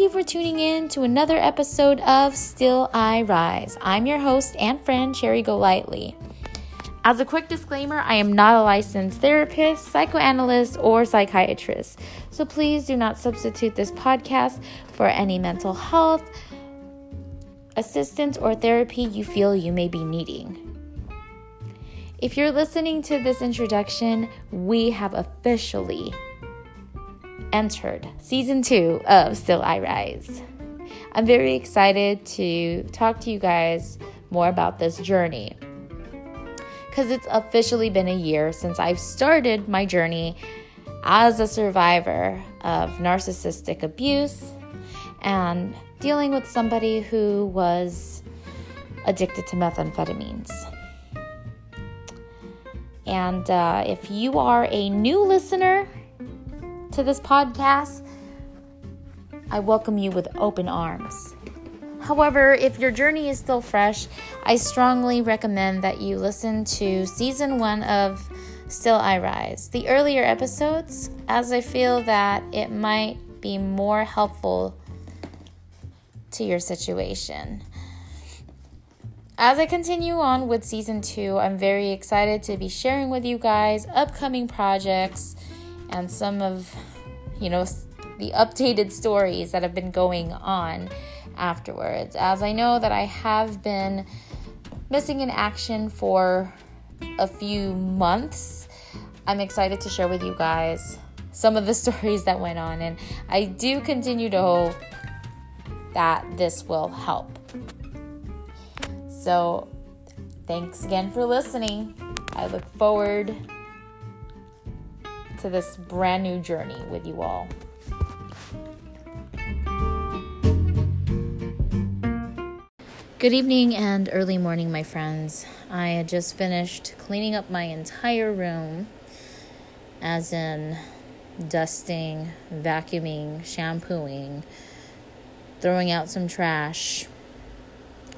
you for tuning in to another episode of Still I Rise. I'm your host and friend, Cherry Golightly. As a quick disclaimer, I am not a licensed therapist, psychoanalyst, or psychiatrist, so please do not substitute this podcast for any mental health assistance or therapy you feel you may be needing. If you're listening to this introduction, we have officially entered season two of Still I Rise. I'm very excited to talk to you guys more about this journey because it's officially been a year since I've started my journey as a survivor of narcissistic abuse and dealing with somebody who was addicted to methamphetamines. And uh, if you are a new listener, to this podcast, I welcome you with open arms. However, if your journey is still fresh, I strongly recommend that you listen to season one of Still I Rise, the earlier episodes, as I feel that it might be more helpful to your situation. As I continue on with season two, I'm very excited to be sharing with you guys upcoming projects and some of, you know, the updated stories that have been going on afterwards. As I know that I have been missing in action for a few months, I'm excited to share with you guys some of the stories that went on, and I do continue to hope that this will help. So, thanks again for listening. I look forward to this brand new journey with you all. Good evening and early morning, my friends. I had just finished cleaning up my entire room, as in dusting, vacuuming, shampooing, throwing out some trash.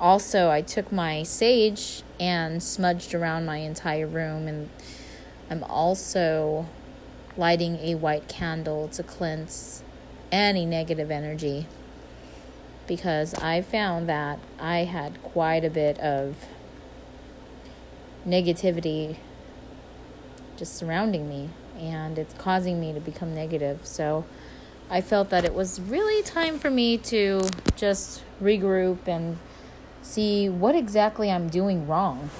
Also, I took my sage and smudged around my entire room, and I'm also lighting a white candle to cleanse any negative energy because I found that I had quite a bit of negativity just surrounding me and it's causing me to become negative. So I felt that it was really time for me to just regroup and see what exactly I'm doing wrong.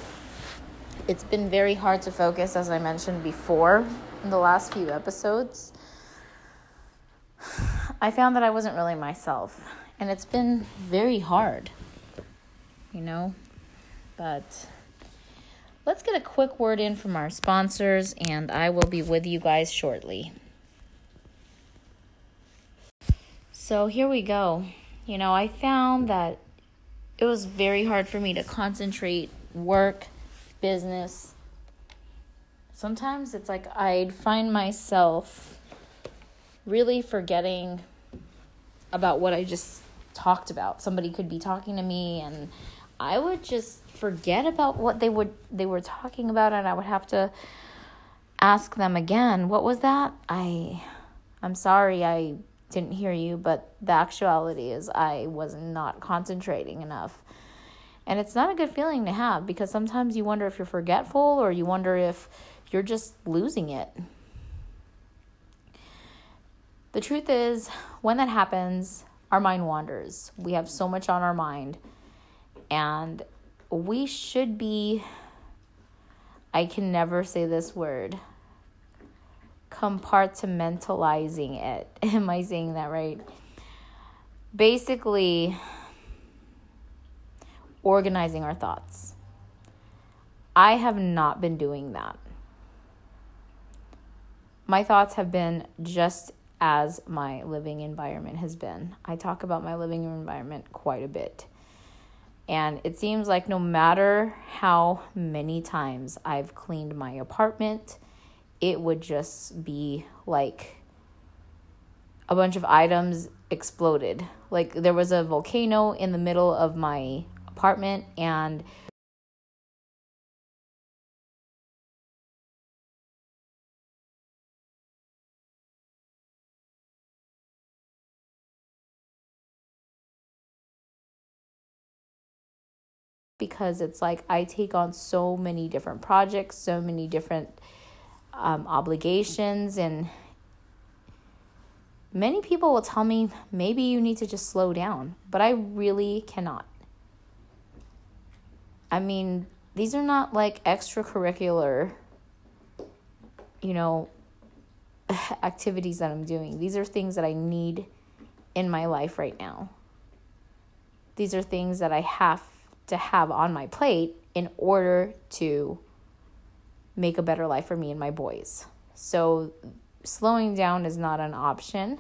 It's been very hard to focus, as I mentioned before, in the last few episodes, I found that I wasn't really myself. And it's been very hard, you know? But let's get a quick word in from our sponsors, and I will be with you guys shortly. So here we go. You know, I found that it was very hard for me to concentrate, work, business, sometimes it's like I'd find myself really forgetting about what I just talked about. Somebody could be talking to me and I would just forget about what they would they were talking about and I would have to ask them again, what was that? I I'm sorry I didn't hear you, but the actuality is I was not concentrating enough. And it's not a good feeling to have because sometimes you wonder if you're forgetful or you wonder if you're just losing it. The truth is, when that happens, our mind wanders. We have so much on our mind, and we should be, I can never say this word, compartmentalizing it. Am I saying that right? Basically, organizing our thoughts. I have not been doing that my thoughts have been just as my living environment has been. I talk about my living environment quite a bit. And it seems like no matter how many times I've cleaned my apartment, it would just be like a bunch of items exploded. Like there was a volcano in the middle of my apartment, and because it's like I take on so many different projects, so many different um, obligations, and many people will tell me maybe you need to just slow down, but I really cannot. I mean, these are not like extracurricular, you know, activities that I'm doing. These are things that I need in my life right now. These are things that I have to have on my plate in order to make a better life for me and my boys. So, slowing down is not an option,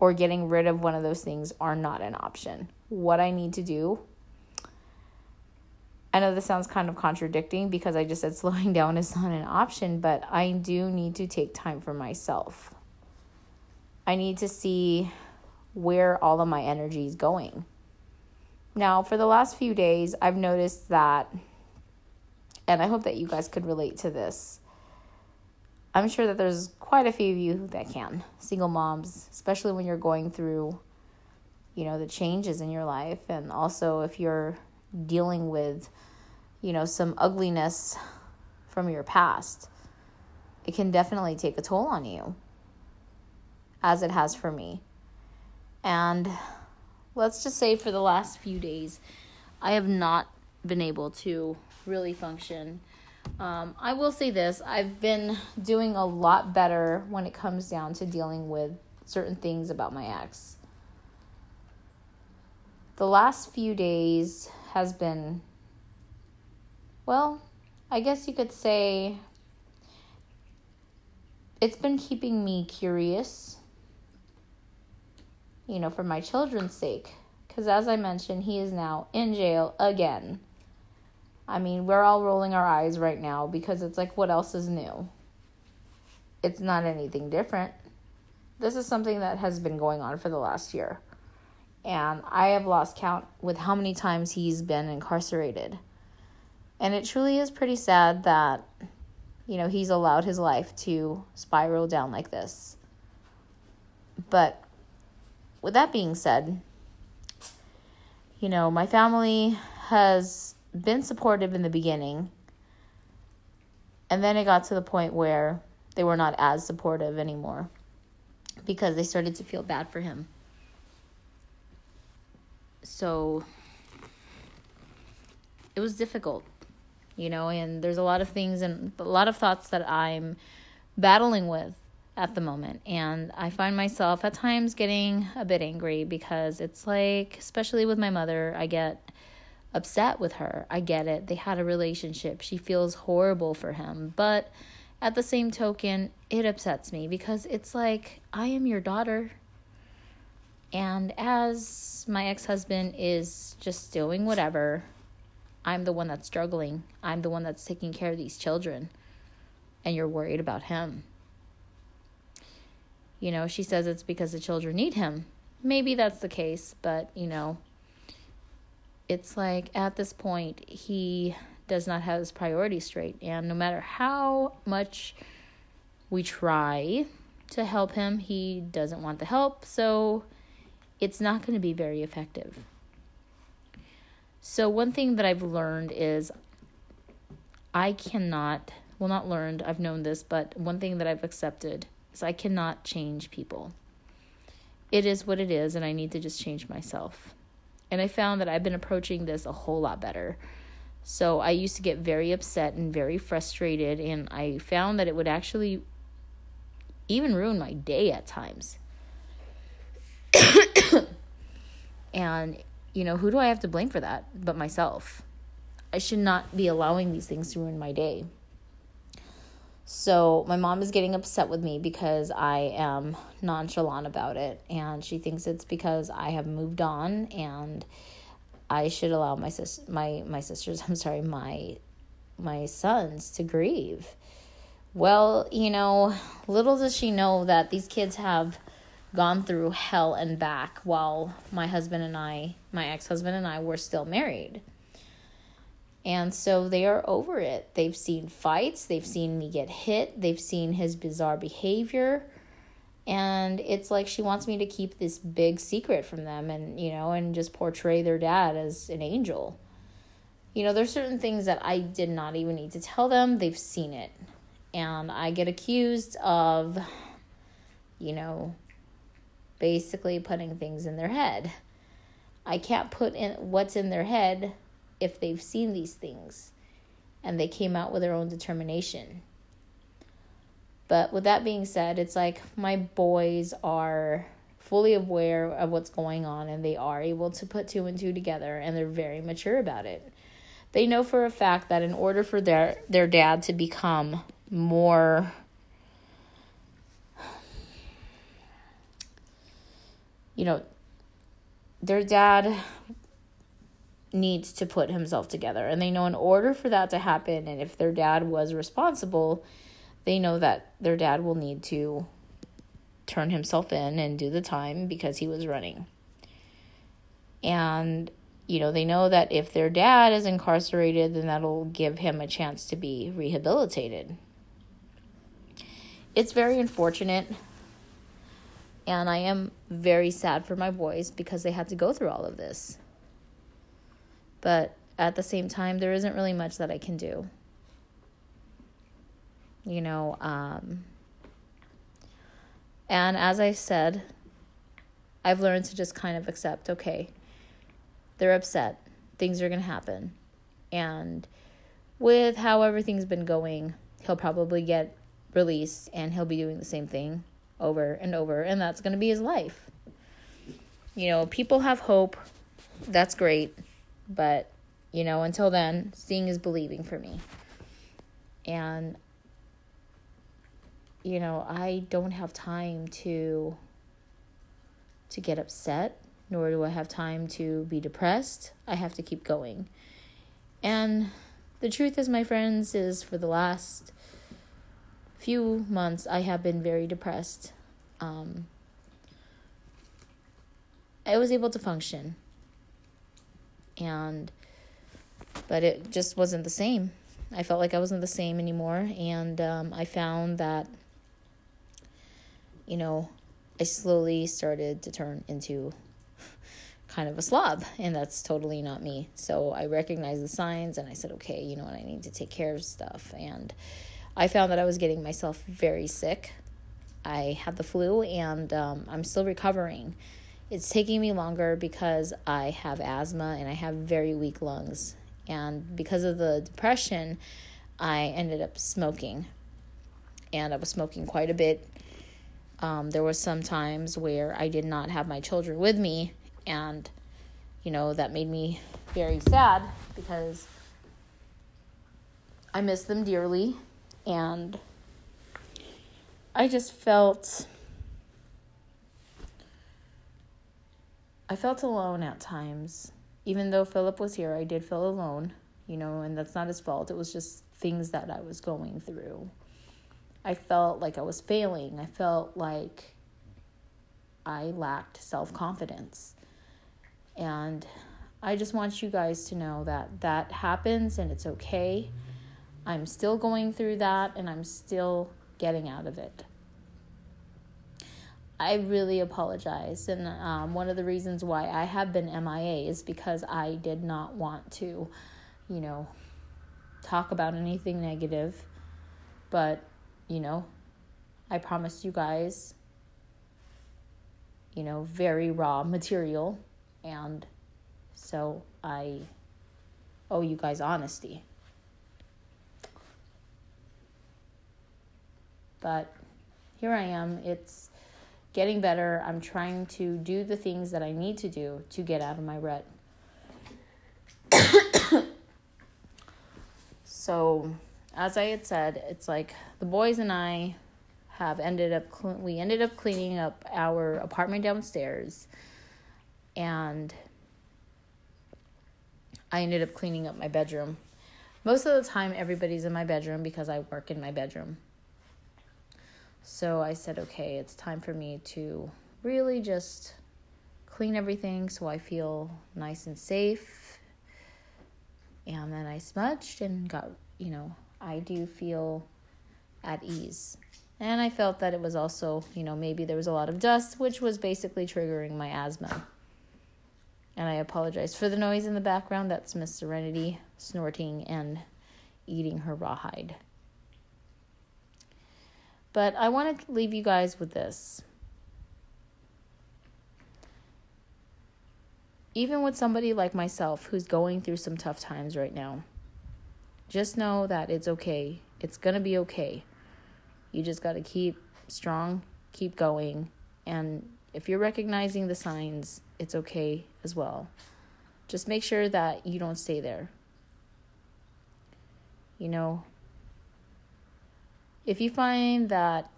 or getting rid of one of those things are not an option. What I need to do, I know this sounds kind of contradicting because I just said slowing down is not an option, but I do need to take time for myself. I need to see where all of my energy is going. Now, for the last few days, I've noticed that, and I hope that you guys could relate to this. I'm sure that there's quite a few of you that can, single moms, especially when you're going through, you know, the changes in your life, and also if you're dealing with, you know, some ugliness from your past. It can definitely take a toll on you, as it has for me. And let's just say for the last few days, I have not been able to really function. Um, I will say this I've been doing a lot better when it comes down to dealing with certain things about my ex. The last few days has been, well, I guess you could say it's been keeping me curious you know, for my children's sake. Because as I mentioned, he is now in jail again. I mean, we're all rolling our eyes right now because it's like, what else is new? It's not anything different. This is something that has been going on for the last year. And I have lost count with how many times he's been incarcerated. And it truly is pretty sad that, you know, he's allowed his life to spiral down like this. But with that being said, you know, my family has been supportive in the beginning. And then it got to the point where they were not as supportive anymore because they started to feel bad for him. So it was difficult, you know, and there's a lot of things and a lot of thoughts that I'm battling with at the moment. And I find myself at times getting a bit angry because it's like, especially with my mother, I get upset with her. I get it. They had a relationship. She feels horrible for him. But at the same token, it upsets me because it's like, I am your daughter. And as my ex husband is just doing whatever, I'm the one that's struggling. I'm the one that's taking care of these children. And you're worried about him. You know, she says it's because the children need him. Maybe that's the case, but, you know, it's like at this point, he does not have his priorities straight. And no matter how much we try to help him, he doesn't want the help. So it's not going to be very effective. So, one thing that I've learned is I cannot, well, not learned, I've known this, but one thing that I've accepted I cannot change people. It is what it is, and I need to just change myself. And I found that I've been approaching this a whole lot better. So I used to get very upset and very frustrated, and I found that it would actually even ruin my day at times. and, you know, who do I have to blame for that but myself? I should not be allowing these things to ruin my day. So my mom is getting upset with me because I am nonchalant about it and she thinks it's because I have moved on and I should allow my sis my my sisters, I'm sorry, my my sons to grieve. Well, you know, little does she know that these kids have gone through hell and back while my husband and I, my ex-husband and I were still married. And so they are over it. They've seen fights, they've seen me get hit, they've seen his bizarre behavior. And it's like she wants me to keep this big secret from them and, you know, and just portray their dad as an angel. you know, there's certain things that I did not even need to tell them. They've seen it. And I get accused of, you know, basically putting things in their head. I can't put in what's in their head if they've seen these things and they came out with their own determination. But with that being said, it's like my boys are fully aware of what's going on and they are able to put two and two together and they're very mature about it. They know for a fact that in order for their their dad to become more you know their dad needs to put himself together. And they know in order for that to happen and if their dad was responsible they know that their dad will need to turn himself in and do the time because he was running. And you know they know that if their dad is incarcerated then that'll give him a chance to be rehabilitated. It's very unfortunate and i am very sad for my boys because they had to go through all of this but at the same time, there isn't really much that I can do. You know, um, and as I said, I've learned to just kind of accept okay, they're upset, things are going to happen. And with how everything's been going, he'll probably get released and he'll be doing the same thing over and over, and that's going to be his life. You know, people have hope. That's great. But, you know, until then, seeing is believing for me. And, you know, I don't have time to to get upset, nor do I have time to be depressed. I have to keep going. And the truth is, my friends, is for the last few months, I have been very depressed. Um, I was able to function and but it just wasn't the same. I felt like I wasn't the same anymore, and um, I found that you know I slowly started to turn into kind of a slob, and that's totally not me. So I recognized the signs, and I said, okay, you know what, I need to take care of stuff, and I found that I was getting myself very sick. I had the flu, and um, I'm still recovering. It's taking me longer because I have asthma and I have very weak lungs. And because of the depression, I ended up smoking. And I was smoking quite a bit. Um, there was some times where I did not have my children with me, and you know that made me very sad because I miss them dearly, and I just felt I felt alone at times. Even though Philip was here, I did feel alone, you know, and that's not his fault. It was just things that I was going through. I felt like I was failing. I felt like I lacked self confidence. And I just want you guys to know that that happens and it's okay. I'm still going through that and I'm still getting out of it. I really apologize. And um, one of the reasons why I have been MIA is because I did not want to, you know, talk about anything negative. But, you know, I promised you guys, you know, very raw material. And so I owe you guys honesty. But here I am. It's getting better. I'm trying to do the things that I need to do to get out of my rut. so, as I had said, it's like the boys and I have ended up we ended up cleaning up our apartment downstairs and I ended up cleaning up my bedroom. Most of the time everybody's in my bedroom because I work in my bedroom. So I said, okay, it's time for me to really just clean everything so I feel nice and safe. And then I smudged and got, you know, I do feel at ease. And I felt that it was also, you know, maybe there was a lot of dust, which was basically triggering my asthma. And I apologize for the noise in the background. That's Miss Serenity snorting and eating her rawhide. But I want to leave you guys with this. Even with somebody like myself who's going through some tough times right now, just know that it's okay. It's going to be okay. You just got to keep strong, keep going, and if you're recognizing the signs, it's okay as well. Just make sure that you don't stay there. You know, if you find that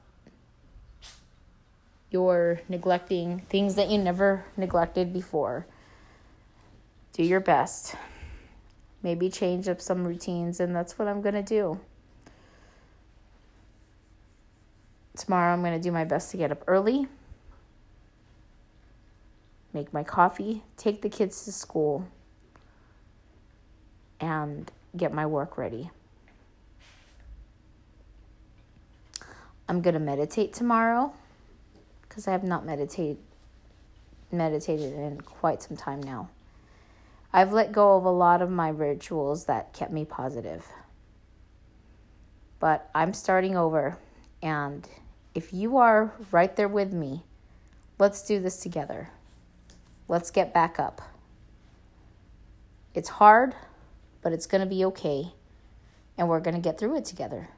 you're neglecting things that you never neglected before, do your best. Maybe change up some routines, and that's what I'm going to do. Tomorrow, I'm going to do my best to get up early make my coffee, take the kids to school, and get my work ready. I'm going to meditate tomorrow because I have not meditate, meditated in quite some time now. I've let go of a lot of my rituals that kept me positive. But I'm starting over, and if you are right there with me, let's do this together. Let's get back up. It's hard, but it's going to be okay, and we're going to get through it together.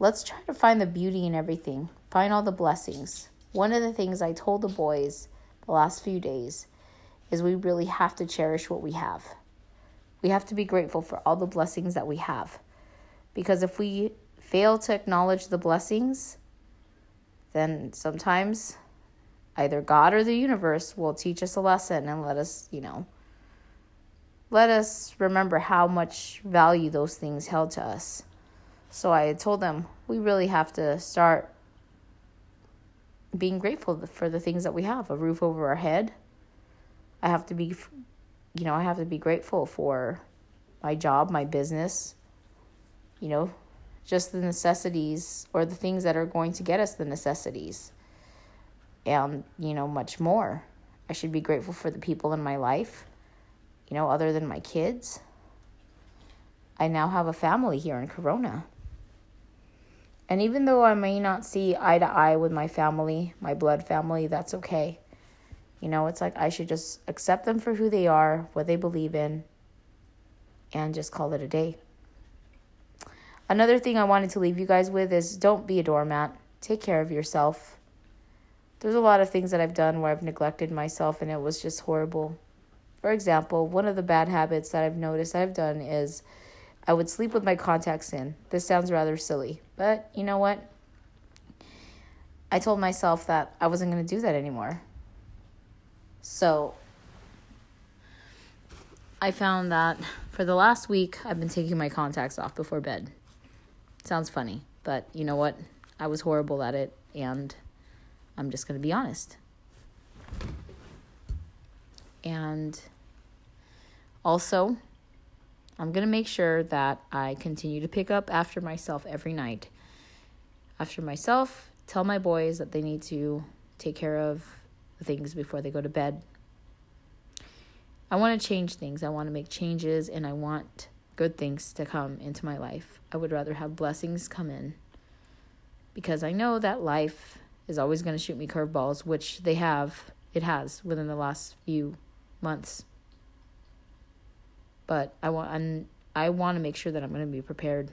Let's try to find the beauty in everything, find all the blessings. One of the things I told the boys the last few days is we really have to cherish what we have. We have to be grateful for all the blessings that we have. Because if we fail to acknowledge the blessings, then sometimes either God or the universe will teach us a lesson and let us, you know, let us remember how much value those things held to us. So I told them we really have to start being grateful for the things that we have a roof over our head. I have to be, you know, I have to be grateful for my job, my business, you know, just the necessities or the things that are going to get us the necessities and, you know, much more. I should be grateful for the people in my life, you know, other than my kids. I now have a family here in Corona. And even though I may not see eye to eye with my family, my blood family, that's okay. You know, it's like I should just accept them for who they are, what they believe in, and just call it a day. Another thing I wanted to leave you guys with is don't be a doormat. Take care of yourself there's a lot of things that I've done where I've neglected myself and it was just horrible. For example, one of the bad habits that I've noticed I've done is I would sleep with my contacts in. This sounds rather silly, but you know what? I told myself that I wasn't going to do that anymore. So I found that for the last week, I've been taking my contacts off before bed. Sounds funny, but you know what? I was horrible at it and I'm just going to be honest. And also, I'm going to make sure that I continue to pick up after myself every night. After myself, tell my boys that they need to take care of things before they go to bed. I want to change things. I want to make changes and I want good things to come into my life. I would rather have blessings come in because I know that life is always going to shoot me curveballs, which they have, it has within the last few months. But I want I'm, I want to make sure that I'm going to be prepared.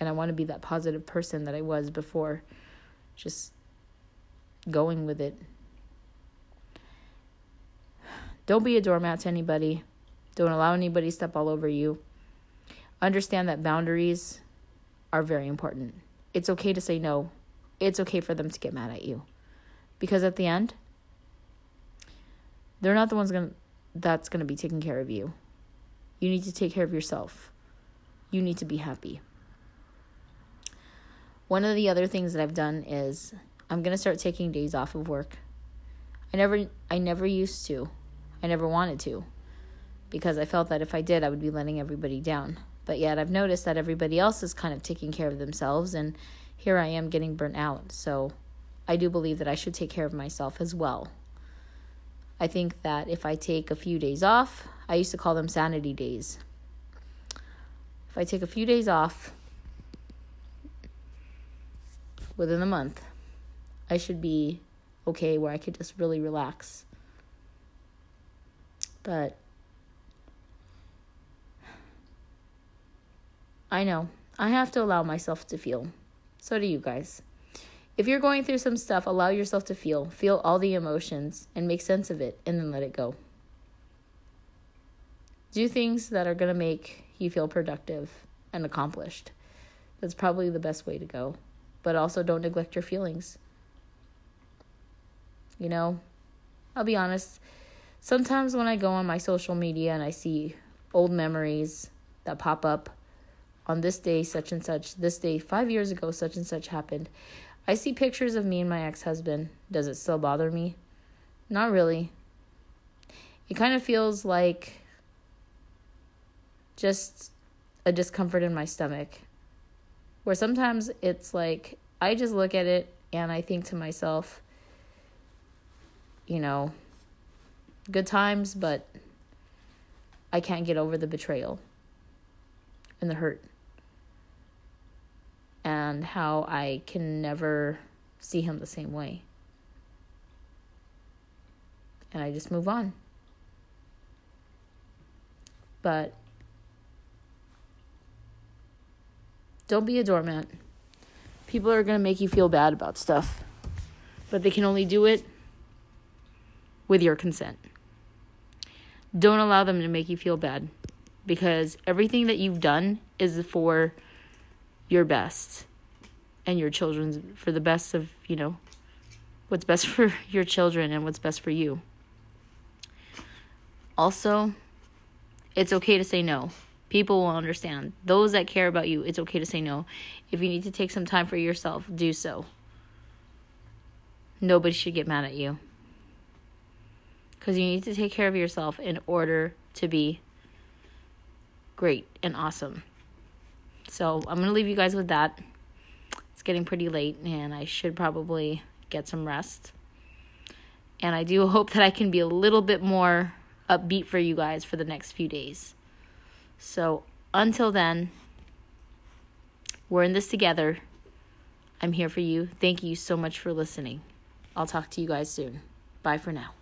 And I want to be that positive person that I was before. Just going with it. Don't be a doormat to anybody. Don't allow anybody to step all over you. Understand that boundaries are very important. It's okay to say no it's okay for them to get mad at you. Because at the end, they're not the ones going that's going to be taking care of you. You need to take care of yourself. You need to be happy. One of the other things that I've done is I'm going to start taking days off of work. I never I never used to. I never wanted to because I felt that if I did, I would be letting everybody down. But yet I've noticed that everybody else is kind of taking care of themselves and here I am getting burnt out. So I do believe that I should take care of myself as well. I think that if I take a few days off, I used to call them sanity days. If I take a few days off within a month, I should be okay where I could just really relax. But I know I have to allow myself to feel. So do you guys. If you're going through some stuff, allow yourself to feel. Feel all the emotions and make sense of it and then let it go. Do things that are going to make you feel productive and accomplished. That's probably the best way to go. But also don't neglect your feelings. You know, I'll be honest. Sometimes when I go on my social media and I see old memories that pop up on this day, such and such, this day, five years ago, such and such happened. I see pictures of me and my ex husband. Does it still bother me? Not really. It kind of feels like just a discomfort in my stomach. Where sometimes it's like I just look at it and I think to myself, you know, good times, but I can't get over the betrayal and the hurt and how I can never see him the same way. And I just move on. But don't be a doormat. People are going to make you feel bad about stuff, but they can only do it with your consent. Don't allow them to make you feel bad because everything that you've done is for your best and your children's for the best of, you know, what's best for your children and what's best for you. Also, it's okay to say no. People will understand. Those that care about you, it's okay to say no. If you need to take some time for yourself, do so. Nobody should get mad at you. Because you need to take care of yourself in order to be great and awesome. So I'm going to leave you guys with that. It's getting pretty late and I should probably get some rest. And I do hope that I can be a little bit more upbeat for you guys for the next few days. So until then, we're in this together. I'm here for you. Thank you so much for listening. I'll talk to you guys soon. Bye for now.